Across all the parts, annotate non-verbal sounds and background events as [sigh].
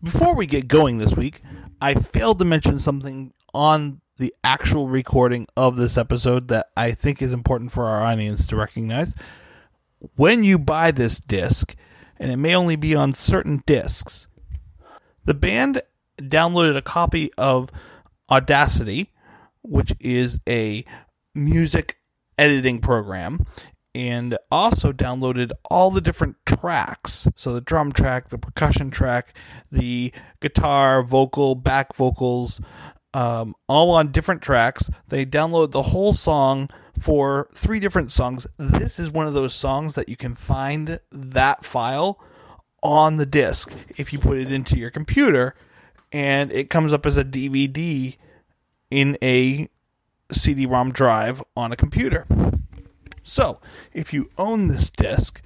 Before we get going this week, I failed to mention something on the actual recording of this episode that I think is important for our audience to recognize. When you buy this disc, and it may only be on certain discs, the band downloaded a copy of Audacity, which is a music editing program, and also downloaded all the different tracks. So the drum track, the percussion track, the guitar, vocal, back vocals, um, all on different tracks. They download the whole song for three different songs. This is one of those songs that you can find that file on the disc if you put it into your computer and it comes up as a DVD in a CD-ROM drive on a computer. So, if you own this disc,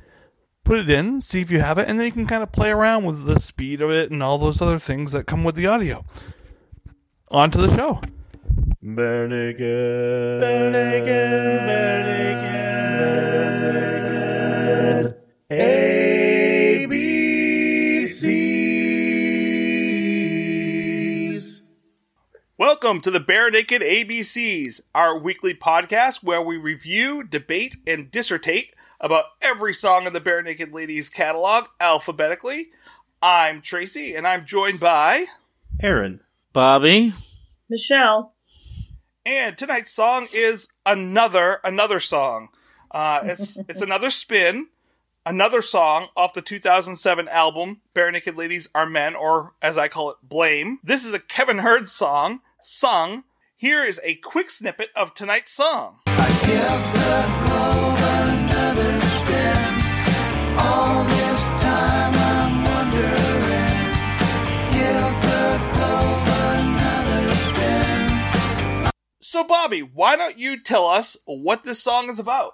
put it in, see if you have it, and then you can kind of play around with the speed of it and all those other things that come with the audio. On to the show. Bare naked. Bare Welcome to the Barenaked ABCs, our weekly podcast where we review, debate, and dissertate about every song in the Barenaked Ladies catalog alphabetically. I'm Tracy, and I'm joined by. Aaron. Bobby. Michelle. And tonight's song is another another song. Uh, it's [laughs] it's another spin, another song off the 2007 album Barenaked Ladies Are Men, or as I call it, Blame. This is a Kevin Hearn song sung. Here is a quick snippet of tonight's song. So, Bobby, why don't you tell us what this song is about?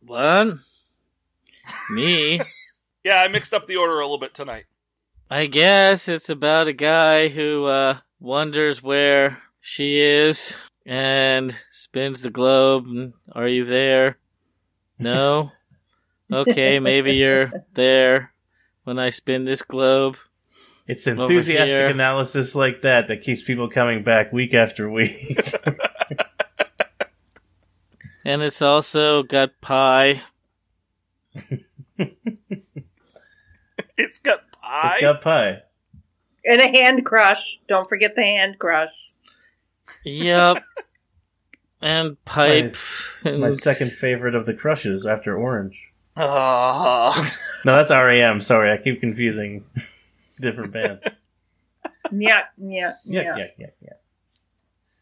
What? Me? [laughs] Yeah, I mixed up the order a little bit tonight. I guess it's about a guy who uh, wonders where she is and spins the globe. and, Are you there? [laughs] No? Okay, maybe you're there when I spin this globe. It's enthusiastic analysis like that that keeps people coming back week after week. [laughs] And it's also got pie. [laughs] It's got pie. it's got pie. And a hand crush. Don't forget the hand crush. Yep. [laughs] and pipe. and My second favorite of the crushes after Orange. Ah. No, that's REM. Sorry, I keep confusing [laughs] different bands. [laughs] Yeah, yeah, Yeah, yeah. yeah, yeah, yeah.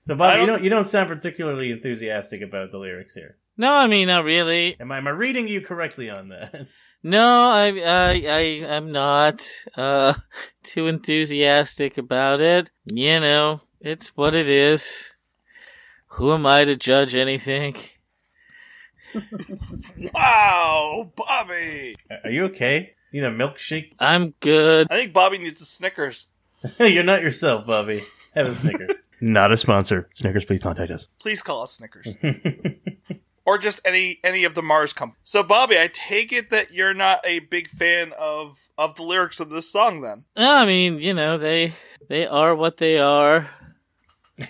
So, Bob, you don't- don't you don't sound particularly enthusiastic about the lyrics here. No, I mean, not really. Am I am I reading you correctly on that? No, I, I, I, I'm not, uh, [laughs] too enthusiastic about it. You know, it's what it is. Who am I to judge anything? [laughs] wow, Bobby. Are you okay? You need a milkshake? I'm good. I think Bobby needs a Snickers. [laughs] You're not yourself, Bobby. Have a Snickers. not a sponsor. Snickers, please contact us. Please call us Snickers. Or just any any of the Mars companies. So, Bobby, I take it that you're not a big fan of of the lyrics of this song, then. I mean, you know, they, they are what they are. [laughs]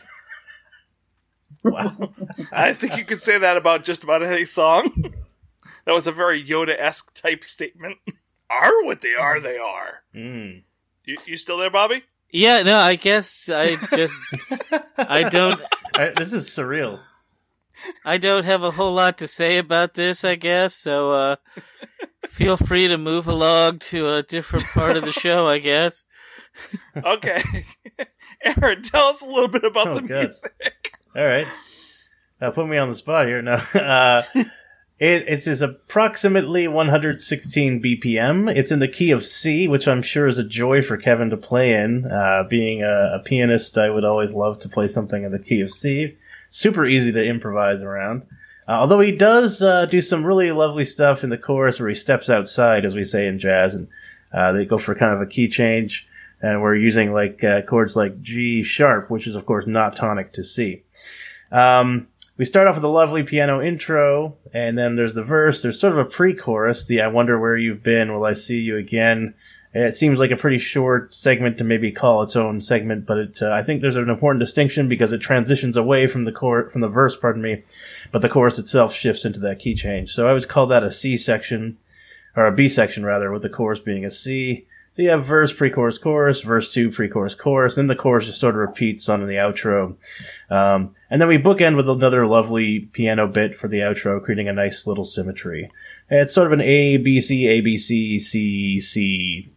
wow. I think you could say that about just about any song. [laughs] that was a very Yoda esque type statement. [laughs] are what they are, they are. Mm. You, you still there, Bobby? Yeah, no, I guess I just, I don't, I- this is surreal. I don't have a whole lot to say about this, I guess, so, uh, feel free to move along to a different part of the show, I guess. [laughs] Okay. Aaron, tell us a little bit about Oh, the good. music. All right. Uh, put me on the spot here. No. [laughs] Uh, it, it is approximately 116 BPM. It's in the key of C, which I'm sure is a joy for Kevin to play in. Uh, being a, a pianist, I would always love to play something in the key of C. Super easy to improvise around. Uh, although he does uh, do some really lovely stuff in the chorus where he steps outside, as we say in jazz, and uh, they go for kind of a key change, and we're using like uh, chords like G sharp, which is of course not tonic to C. Um, we start off with a lovely piano intro, and then there's the verse. There's sort of a pre-chorus, the "I wonder where you've been, will I see you again," It seems like a pretty short segment to maybe call its own segment, but it, uh, I think there's an important distinction because it transitions away from the core, from the verse, pardon me, but the chorus itself shifts into that key change. So I always call that a C section, or a B section rather, with the chorus being a C. So you have verse, pre-chorus, chorus, verse two, pre-chorus, chorus, then the chorus just sort of repeats on the outro. Um, and then we bookend with another lovely piano bit for the outro, creating a nice little symmetry. It's sort of an A, B, C, A, B, C, C, C,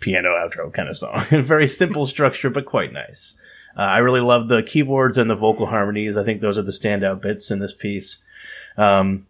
piano outro kind of song. [laughs] Very simple structure, but quite nice. Uh, I really love the keyboards and the vocal harmonies. I think those are the standout bits in this piece. Um,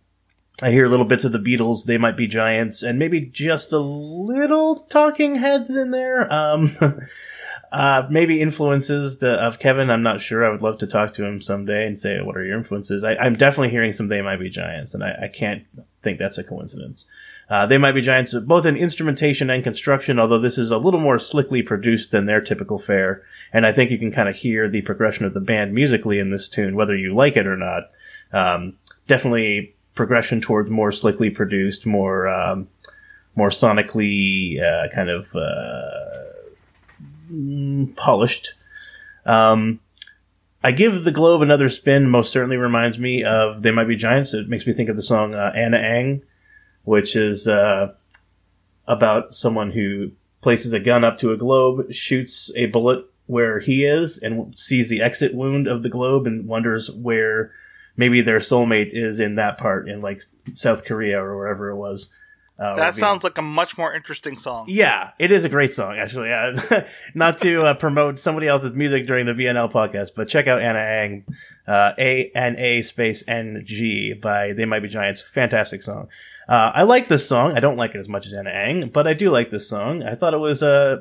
I hear little bits of the Beatles, They Might Be Giants, and maybe just a little Talking Heads in there. Um, [laughs] uh, maybe influences the, of Kevin. I'm not sure. I would love to talk to him someday and say, what are your influences? I, am definitely hearing some They Might Be Giants, and I, I can't think that's a coincidence. Uh, they might be giants both in instrumentation and construction, although this is a little more slickly produced than their typical fare. And I think you can kind of hear the progression of the band musically in this tune, whether you like it or not. Um, definitely progression towards more slickly produced, more um, more sonically uh, kind of uh, mm, polished. Um, I give the globe another spin. Most certainly reminds me of They Might Be Giants. It makes me think of the song uh, Ana Ng which is uh, about someone who places a gun up to a globe, shoots a bullet where he is, and sees the exit wound of the globe and wonders where maybe their soulmate is in that part in like South Korea or wherever it was. Uh, that sounds like a much more interesting song. Yeah, it is a great song, actually. Uh, [laughs] not to uh, promote somebody else's music during the BNL podcast, but check out Ana Ng, uh, A N A space N G by They Might Be Giants. Fantastic song. Uh, I like this song. I don't like it as much as Ana Ng, but I do like this song. I thought it was a,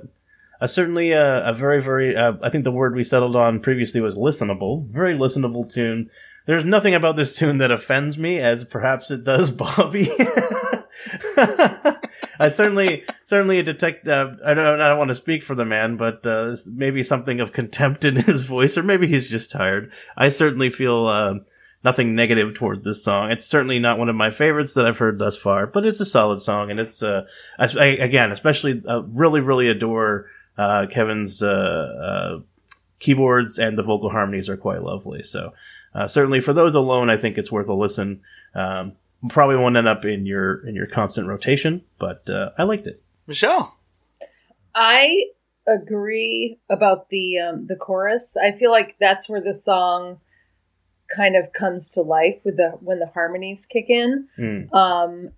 a certainly a, a very, very, uh, I think the word we settled on previously was listenable. Very listenable tune. There's nothing about this tune that offends me, as perhaps it does [laughs] Bobby. I certainly, certainly detect. Uh, I don't, I don't want to speak for the man, but uh, maybe something of contempt in his voice, or maybe he's just tired. I certainly feel uh, nothing negative toward this song. It's certainly not one of my favorites that I've heard thus far, but it's a solid song, and it's uh, I, again, especially uh, really, really adore uh, Kevin's uh, uh, keyboards and the vocal harmonies are quite lovely. So uh, certainly for those alone, I think it's worth a listen. Um, probably won't end up in your in your constant rotation, but I liked it. Michelle, I agree about the um, the chorus. I feel like that's where the song kind of comes to life with the when the harmonies kick in. Mm. Um,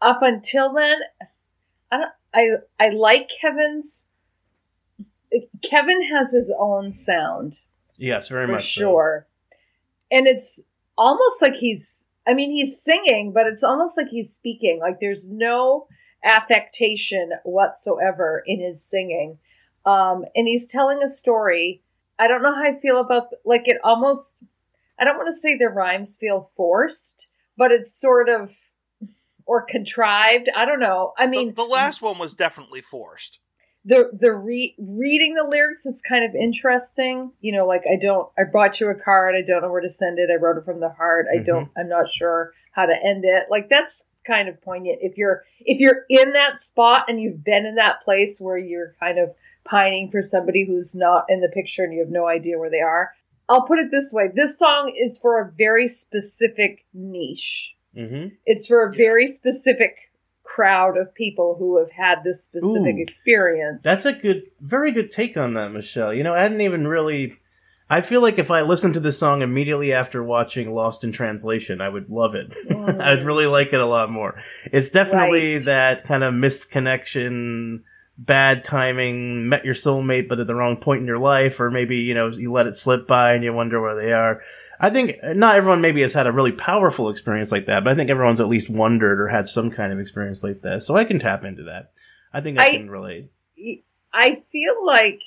up until then, I don't. I I like Kevin's. Kevin has his own sound. Yes, very much sure. So. And it's almost like he's. I mean, he's singing, but it's almost like he's speaking. Like there's no affectation whatsoever in his singing. Um, and he's telling a story. I don't know how I feel about like it almost I don't want to say the rhymes feel forced, but it's sort of or contrived. I don't know. I mean, the, the last one was definitely forced. The the re- reading the lyrics is kind of interesting. You know, like I don't. I brought you a card. I don't know where to send it. I wrote it from the heart. I mm-hmm. don't. I'm not sure how to end it. Like that's kind of poignant. If you're if you're in that spot and you've been in that place where you're kind of pining for somebody who's not in the picture and you have no idea where they are, I'll put it this way: this song is for a very specific niche. Mm-hmm. It's for a very specific crowd of people who have had this specific Ooh, experience. That's a good, very good take on that, Michelle. You know, I didn't even really. I feel like if I listened to this song immediately after watching Lost in Translation, I would love it. Mm. [laughs] I'd really like it a lot more. It's definitely right. that kind of missed connection bad timing, met your soulmate, but at the wrong point in your life, or maybe, you know, you let it slip by and you wonder where they are. I think not everyone maybe has had a really powerful experience like that, but I think everyone's at least wondered or had some kind of experience like that. So I can tap into that. I think I, I can relate. I feel like,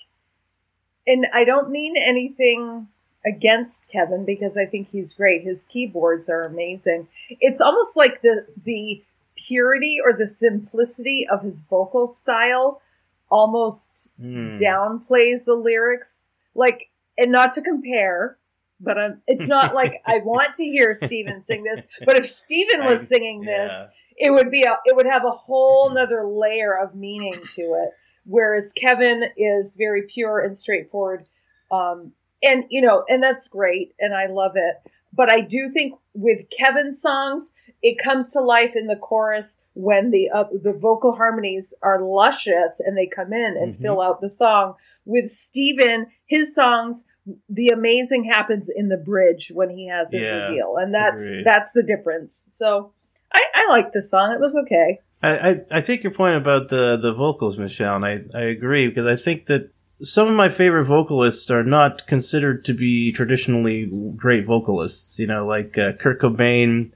and I don't mean anything against Kevin because I think he's great. His keyboards are amazing. It's almost like the, the, purity or the simplicity of his vocal style almost mm. downplays the lyrics. Like, and not to compare, but I'm, it's not like I [laughs] want to hear Steven sing this, but if Steven was singing this, yeah. it would be a, it would have a whole nother layer of meaning to it. Whereas Kevin is very pure and straightforward. Um, and you know, and that's great, and I love it. But I do think with Kevin's songs, it comes to life in the chorus when the uh, the vocal harmonies are luscious and they come in and Mhm. fill out the song. With Steven, his songs, the amazing happens in the bridge when he has his Yeah, reveal, and that's agreed. that's the difference. So I, I like the song; it was okay. I, I, I take your point about the, the vocals, Michelle, and I, I agree because I think that some of my favorite vocalists are not considered to be traditionally great vocalists. You know, like uh, Kurt Cobain,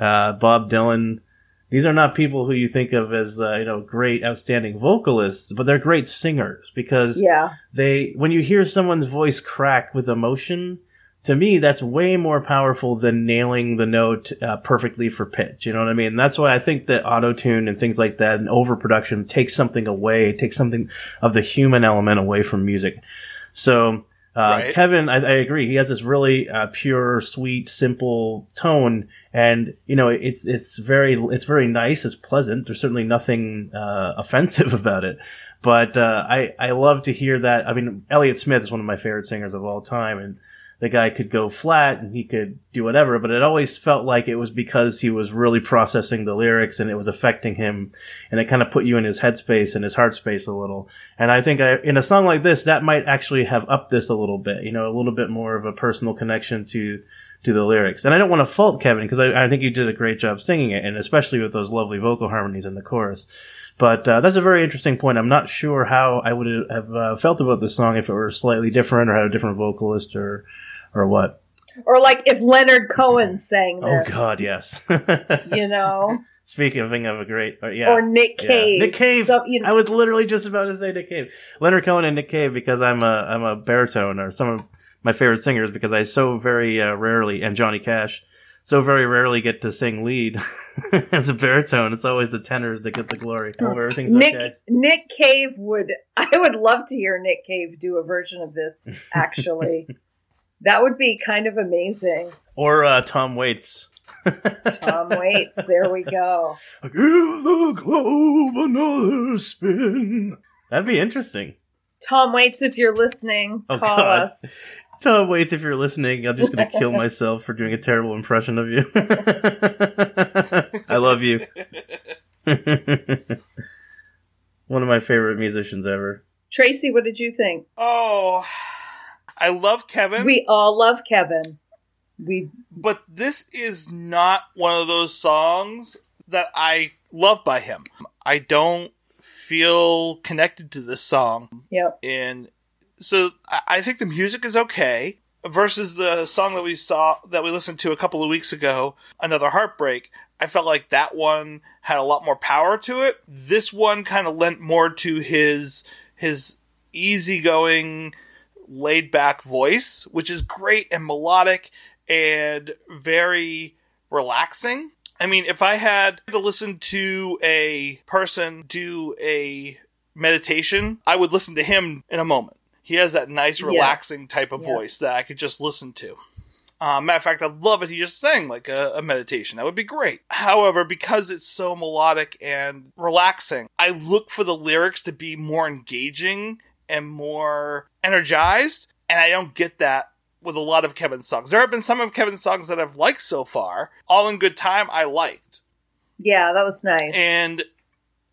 uh, Bob Dylan. These are not people who you think of as uh, you know great, outstanding vocalists, but they're great singers because Yeah, they when you hear someone's voice crack with emotion to me that's way more powerful than nailing the note uh, perfectly for pitch. You know what i mean? That's why i think that auto-tune and things like that and overproduction takes something away takes something of the human element away from music. So uh, Right. Kevin, I, I agree. He has this really uh, pure, sweet, simple tone, and you know, it's it's very it's very nice. It's pleasant. There's certainly nothing uh, offensive [laughs] about it, but uh, I I love to hear that. I mean, Elliott Smith is one of my favorite singers of all time, and the guy could go flat and he could do whatever, but it always felt like it was because he was really processing the lyrics and it was affecting him, and it kind of put you in his headspace and his heart space a little. And I think I, in a song like this, that might actually have upped this a little bit, you know, a little bit more of a personal connection to to the lyrics. And I don't want to fault Kevin because I, I think you did a great job singing it, and especially with those lovely vocal harmonies in the chorus. But uh, that's a very interesting point. I'm not sure how I would have uh, felt about this song if it were slightly different or had a different vocalist or or what. or like if Leonard Cohen sang this. Oh. God, yes. [laughs] you know, Speaking of, of a great, uh, yeah. or Nick Yeah. Cave. Nick Cave. So, you know, I was literally just about to say Nick Cave, Leonard Cohen and Nick Cave because I'm a I'm a baritone or some of my favorite singers because I so very uh, rarely and Johnny Cash so very rarely get to sing lead [laughs] as a baritone. It's always the tenors that get the glory. I everything's Nick okay. Nick Cave would. [laughs] I would love to hear Nick Cave do a version of this. Actually, that would be kind of amazing. Or uh, Tom Waits. [laughs] Tom Waits. There we go. [laughs] Give the globe another spin. That'd be interesting. Tom Waits, if you're listening, Oh, call God. us. [laughs] Tom Waits, if you're listening, I'm just gonna kill myself for doing a terrible impression of you. I love you. One of my favorite musicians ever. Tracy, what did you think? Oh, I love Kevin, We all love Kevin. We but this is not one of those songs that I love by him. I don't feel connected to this song. yep. and so I- I think the music is okay versus the song that we saw that we listened to a couple of weeks ago, another heartbreak. I felt like that one had a lot more power to it. This one kind of lent more to his his easygoing, laid back voice, which is great and melodic and very relaxing. I mean, if I had to listen to a person do a meditation, I would listen to him in a moment. He has that nice, Yes. relaxing type of Yes. voice that I could just listen to. Uh, matter of fact, I'd love it. He just sang like a, a meditation. That would be great. However, because it's so melodic and relaxing, I look for the lyrics to be more engaging and more energized, and I don't get that with a lot of Kevin's songs. There have been some of Kevin's songs that I've liked so far. All in Good Time, I liked Yeah, that was nice. and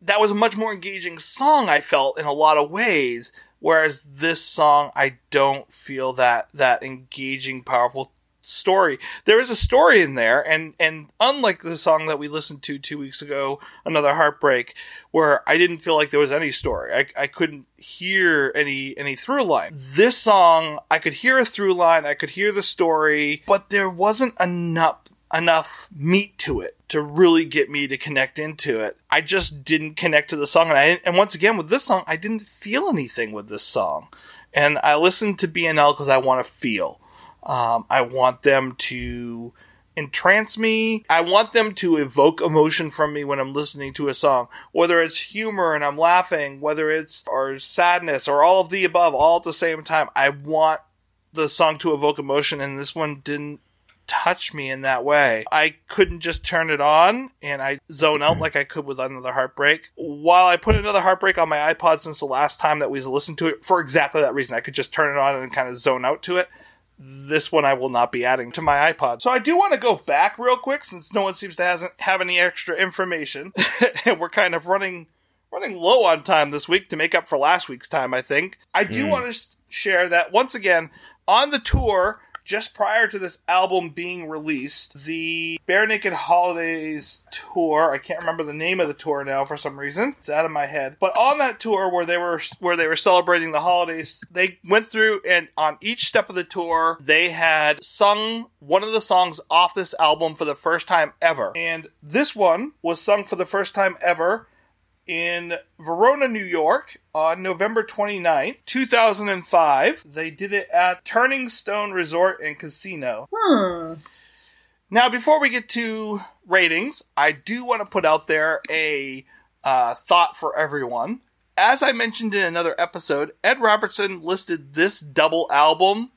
that was a much more engaging song I felt in a lot of ways whereas this song I don't feel that that engaging powerful story there is a story in there and and unlike the song that we listened to 2 weeks ago another heartbreak where I didn't feel like there was any story I I couldn't hear any any through line this song I could hear a through line I could hear the story but there wasn't enough enough meat to it to really get me to connect into it. I just didn't connect to the song, and I and once again with this song, I didn't feel anything with this song. And I listened to BNL because I want to feel. Um, I want them to entrance me. I want them to evoke emotion from me when I'm listening to a song, whether it's humor and I'm laughing, whether it's or sadness or all of the above, all at the same time. I want the song to evoke emotion, and this one didn't touch me in that way. I couldn't just turn it on and I zone out like I could with Another Heartbreak. While I put Another Heartbreak on my iPod since the last time that we listened to it for exactly that reason, I could just turn it on and kind of zone out to it. This one I will not be adding to my iPod. So I do want to go back real quick since no one seems to hasn't have any extra information and [laughs] [laughs] we're kind of running running low on time this week to make up for last week's time, I think. I do Mm. want to share that once again on the tour just prior to this album being released, the Bare Naked Holidays tour, I can't remember the name of the tour now for some reason. It's out of my head. But on that tour where they were where they were celebrating the holidays, they went through and on each step of the tour, they had sung one of the songs off this album for the first time ever. And this one was sung for the first time ever in Verona, New York on November 29th, 2005. They did it at Turning Stone Resort and Casino. Hmm. Now, before we get to ratings, I do want to put out there a uh, thought for everyone. As I mentioned in another episode, Ed Robertson listed this double album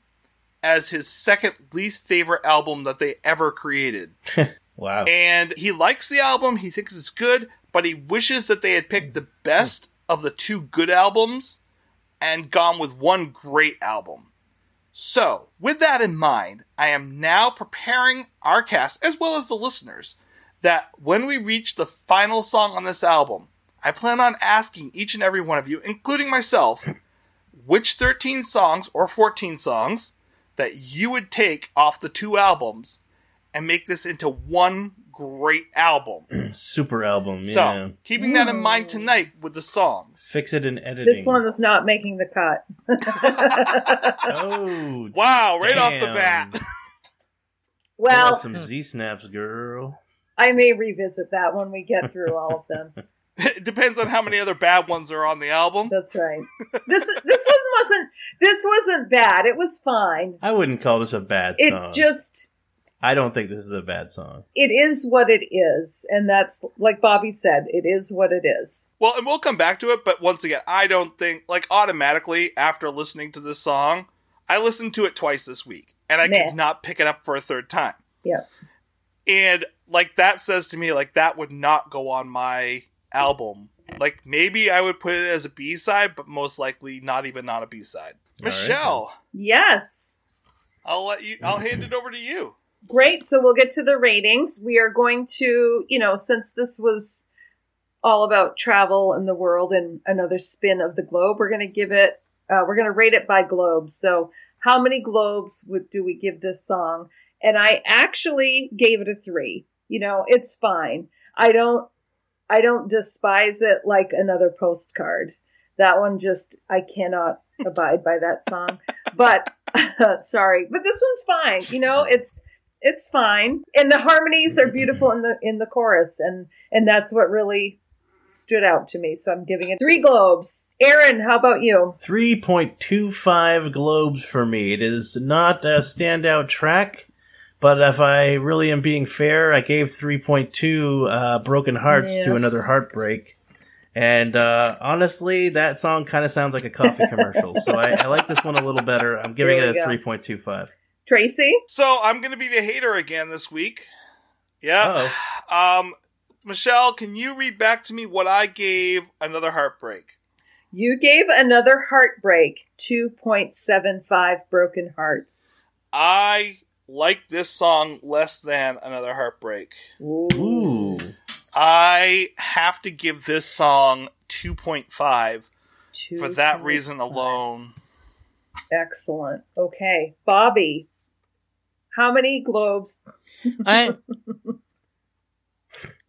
as his second least favorite album that they ever created. [laughs] Wow. And he likes the album, he thinks it's good, but he wishes that they had picked the best of the two good albums and gone with one great album. So, with that in mind, I am now preparing our cast, as well as the listeners, that when we reach the final song on this album, I plan on asking each and every one of you, including myself, which 13 songs or 14 songs that you would take off the two albums and make this into one great album. [clears throat] Super album. Yeah. So, keeping that in mind tonight with the songs. Fix it in editing. This one is not making the cut. Oh. [laughs] Wow, right off the bat. I [laughs] well, want some Z snaps, girl. I may revisit that when we get through all of them. [laughs] it depends on how many other bad ones are on the album. That's right. This this one wasn't this wasn't bad. It was fine. I wouldn't call this a bad It song. It just I don't think this is a bad song. it is what it is, and that's like Bobby said. It is what it is. Well, and we'll come back to it, but once again, I don't think, like, automatically after listening to this song, I listened to it twice this week, and I Meh. could not pick it up for a third time. Yeah. And, like, that says to me, like, that would not go on my album. Like, maybe I would put it as a B side, but most likely not even on a B side. All right. Michelle, Yes. I'll let you, I'll hand it over to you. Great. So we'll get to the ratings. We are going to, you know, since this was all about travel and the world and another spin of the globe, we're going to give it, uh, we're going to rate it by globes. So how many globes would, do we give this song? And I actually gave it a three. You know, it's fine. I don't, I don't despise it like another postcard. That one just, I cannot abide by that song. But [laughs] sorry, but this one's fine. You know, it's, it's fine and the harmonies are beautiful in the in the chorus and and that's what really stood out to me so i'm giving it three globes aaron how about you 3.25 globes for me. It is not a standout track, but if I really am being fair, I gave 3.2 uh, Broken Hearts Yeah. to another heartbreak. And uh, honestly, that song kind of sounds like a coffee [laughs] commercial. so I, I like this one a little better. I'm giving it a go. 3.25. tracy So I'm going to be the hater again this week. Yeah. Uh-oh. Um, Michelle, can you read back to me what I gave another heartbreak? you gave another heartbreak 2.75 broken hearts I like this song less than another heartbreak. Ooh. Ooh. I have to give this song 2.5 for that 2.5. reason alone. excellent okay bobby how many globes I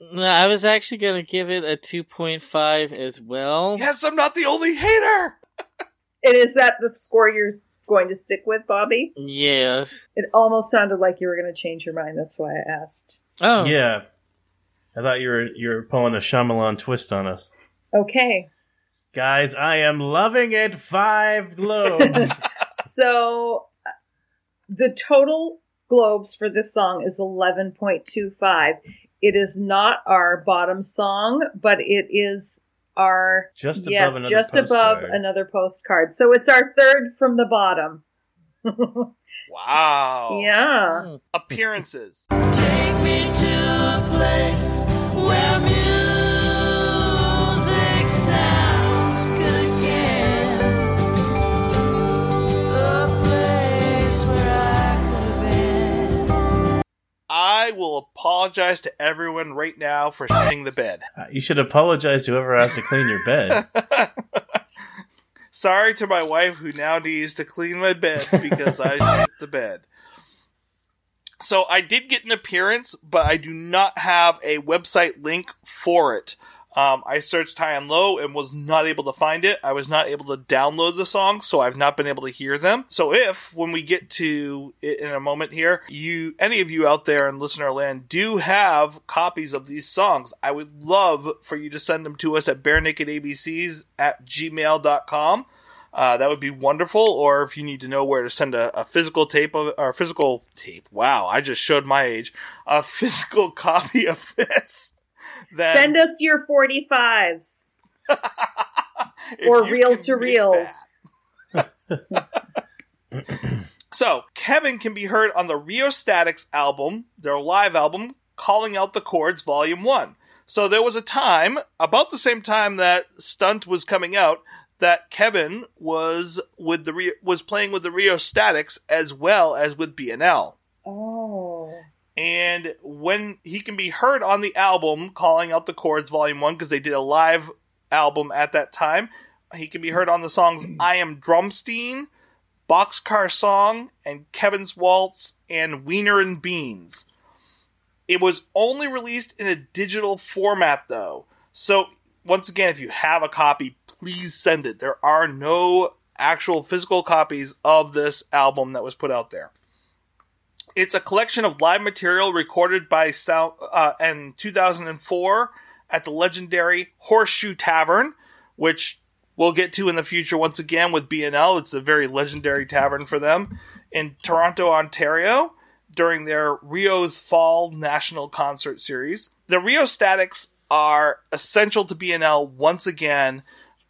No, [laughs] I was actually gonna give it a two point five as well. Yes, I'm not the only hater. [laughs] and is that the score you're going to stick with bobby Yes. it almost sounded like you were going to change your mind that's why i asked Oh. Yeah. I thought you were you were pulling a Shyamalan twist on us. okay Guys, I am loving it. Five globes. [laughs] So uh, the total globes for this song is 11.25. It is not our bottom song, but it is our just above yes, another just above another postcard. So it's our third from the bottom. [laughs] Wow. yeah. Hmm. Appearances. I will apologize to everyone right now for shitting the bed. Uh, You should apologize to whoever has to clean your bed. [laughs] Sorry to my wife who now needs to clean my bed because I [laughs] shit the bed. So I did get an appearance, but I do not have a website link for it. Um, I searched high and low and was not able to find it. I was not able to download the song, so I've not been able to hear them. So if, when we get to it in a moment here, you, any of you out there in listener land do have copies of these songs, I would love for you to send them to us at barenakedabcs at gmail.com. Uh, that would be wonderful. Or if you need to know where to send a, a physical tape of or physical tape. Wow, I just showed my age. A [laughs] physical copy of this. Then Send us your 45s [laughs] or reel to reels. [laughs] So Kevin can be heard on the Rheostatics album, their live album, Calling Out the Chords, Volume One. So there was a time, about the same time that Stunt was coming out, that Kevin was with the was playing with the Rheostatics as well as with BNL. Oh. And when he can be heard on the album Calling Out the Chords Volume 1 because they did a live album at that time, he can be heard on the songs mm. I Am Drumstein, Boxcar Song, and Kevin's Waltz and Wiener and Beans. It was only released in a digital format though. So once again, if you have a copy, please send it. There are no actual physical copies of this album that was put out there. It's a collection of live material recorded by uh, in 2004 at the legendary Horseshoe Tavern, which we'll get to in the future once again with BNL. It's a very legendary tavern for them in Toronto, Ontario, during their Rio's Fall National Concert Series. The Rheostatics are essential to BNL once again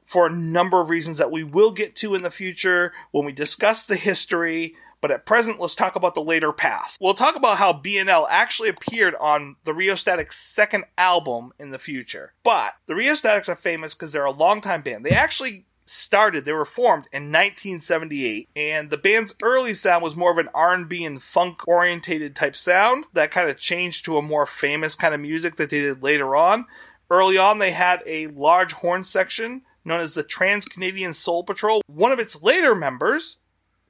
for a number of reasons that we will get to in the future when we discuss the history. But at present, let's talk about the later past. We'll talk about how BNL actually appeared on the Rheostatics' second album in the future. But the Rheostatics are famous because they're a longtime band. They actually started, they were formed in 1978, and the band's early sound was more of an R&B and funk orientated type sound that kind of changed to a more famous kind of music that they did later on. Early on, they had a large horn section known as the Trans Canadian Soul Patrol. One of its later members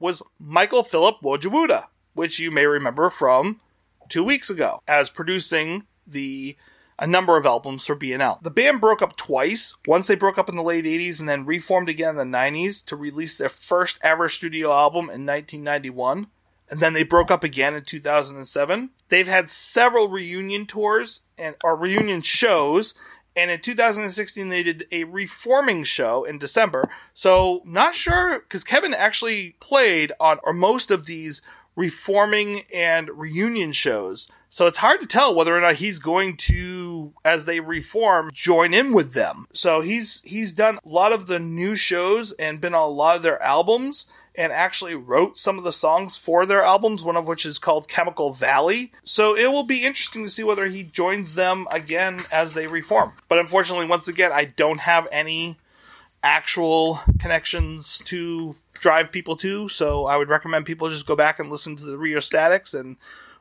was Michael Phillip Wojewoda, which you may remember from two weeks ago, as producing the a number of albums for BNL. The band broke up twice. Once they broke up in the late 80s and then reformed again in the 90s to release their first ever studio album in 1991. And then they broke up again in 2007. They've had several reunion tours and or reunion shows and in 2016 they did a reforming show in December. So not sure because Kevin actually played on or most of these reforming and reunion shows. So it's hard to tell whether or not he's going to, as they reform, join in with them. So he's he's done a lot of the new shows and been on a lot of their albums and actually wrote some of the songs for their albums, one of which is called Chemical Valley. So it will be interesting to see whether he joins them again as they reform. But unfortunately, once again, I don't have any actual connections to drive people to, so I would recommend people just go back and listen to the Rheostatics and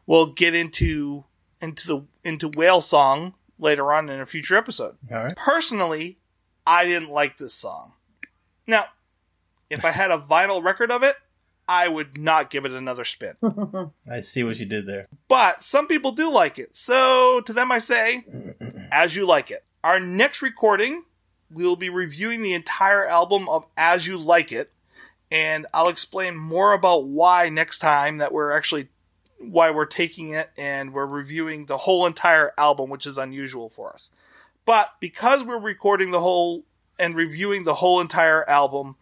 we'll get into into the into Whale Song later on in a future episode. All right. Personally, I didn't like this song. Now, if I had a vinyl record of it, I would not give it another spin. [laughs] I see what you did there. But some people do like it. So to them I say, as you like it. Our next recording, we'll be reviewing the entire album of As You Like It. And I'll explain more about why next time that we're actually why we're taking it and we're reviewing the whole entire album, which is unusual for us. But because we're recording the whole and reviewing the whole entire album,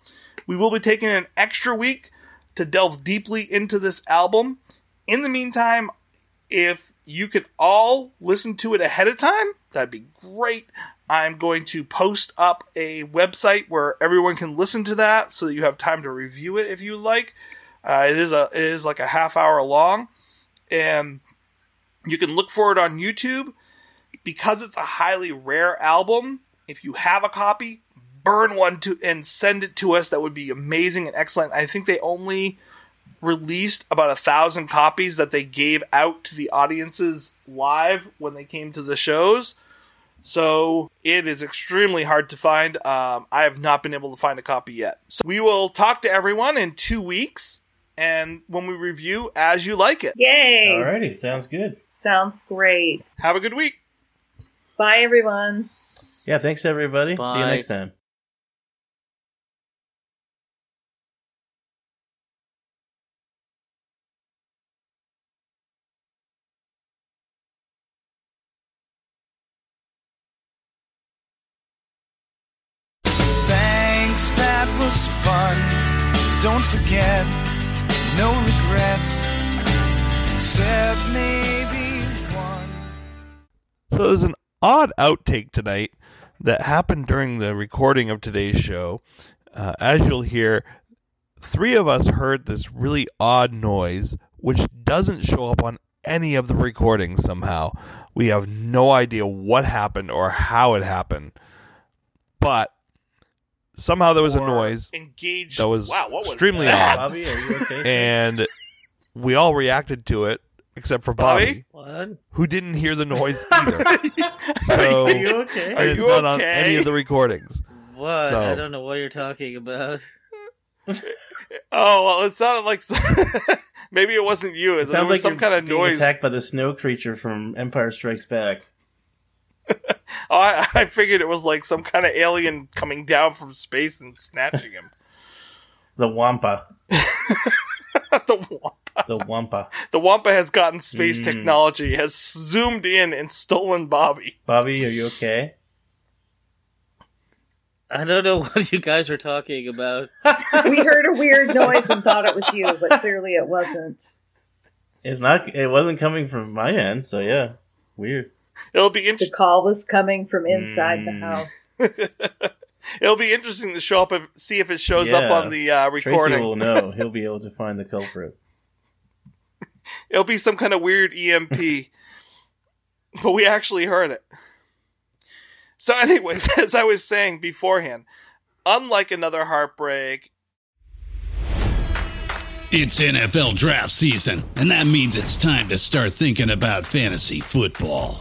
we will be taking an extra week to delve deeply into this album. In the meantime, if you could all listen to it ahead of time, that'd be great. I'm going to post up a website where everyone can listen to that so that you have time to review it if you like. Uh, it is a it is like a half hour long, and you can look for it on YouTube because it's a highly rare album. If you have a copy, burn one to and send it to us. That would be amazing and excellent. I think they only released about a thousand copies that they gave out to the audiences live when they came to the shows. So it is extremely hard to find. Um, I have not been able to find a copy yet. So we will talk to everyone in two weeks, and when we review as you like it. Yay! Alrighty, sounds good. Sounds great. Have a good week. Bye, everyone. Yeah, thanks everybody. See you next time. Was fun. Don't forget, no regrets, except maybe one. So there's an odd outtake tonight that happened during the recording of today's show. Uh, as you'll hear, three of us heard this really odd noise, which doesn't show up on any of the recordings somehow. We have no idea what happened or how it happened. But somehow there was a noise Engage. that was wow. What was extremely that? odd. Bobby, are you okay? and we all reacted to it except for Bobby, Bobby? What? who didn't hear the noise [laughs] either. so are you okay? Are and it's you not on okay? any of the recordings. What? So- I don't know what you're talking about. [laughs] Oh well, it sounded like [laughs] maybe it wasn't you. It, It sounds was like some you're kind of being noise. attacked by the snow creature from Empire Strikes Back. [laughs] Oh, I, I figured it was like some kind of alien coming down from space and snatching him. The Wampa. [laughs] the Wampa, The Wampa. the Wampa has gotten space Mm. technology, has zoomed in and stolen Bobby. Bobby, are you okay? I don't know [laughs] what you guys are talking about. We heard a weird noise and thought it was you, but clearly it wasn't. It's not. It wasn't coming from my end, so yeah, weird. It'll be interesting. The interesting. call was coming from inside the Mm. house. [laughs] It'll be interesting to show up and see if it shows up on the uh, Tracy will know. [laughs] He'll be able to find the culprit. It'll be some kind of weird EMP. [laughs] but we actually heard it. So, anyways, as I was saying beforehand, unlike another heartbreak, It's NFL draft season, and that means it's time to start thinking about fantasy football.